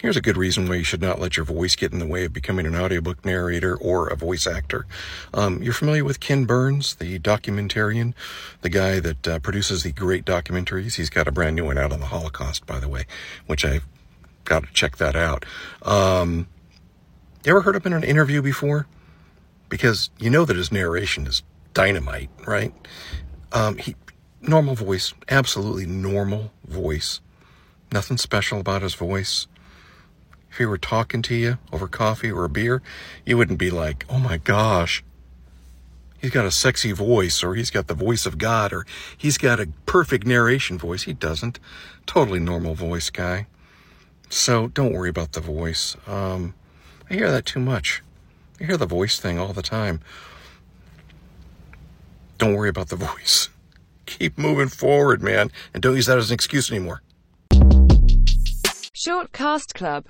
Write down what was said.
Here's a good reason why you should not let your voice get in the way of becoming an audiobook narrator or a voice actor. Um, you're familiar with Ken Burns, the documentarian, the guy that uh, produces the great documentaries. He's got a brand new one out on the Holocaust, by the way, which I've got to check that out. Um, you ever heard him in an interview before? Because you know that his narration is dynamite, right? Um, he normal voice, absolutely normal voice. Nothing special about his voice if he were talking to you over coffee or a beer, you wouldn't be like, oh my gosh, he's got a sexy voice, or he's got the voice of God, or he's got a perfect narration voice. He doesn't. Totally normal voice guy. So don't worry about the voice. Um, I hear that too much. I hear the voice thing all the time. Don't worry about the voice. Keep moving forward, man, and don't use that as an excuse anymore. Short Cast Club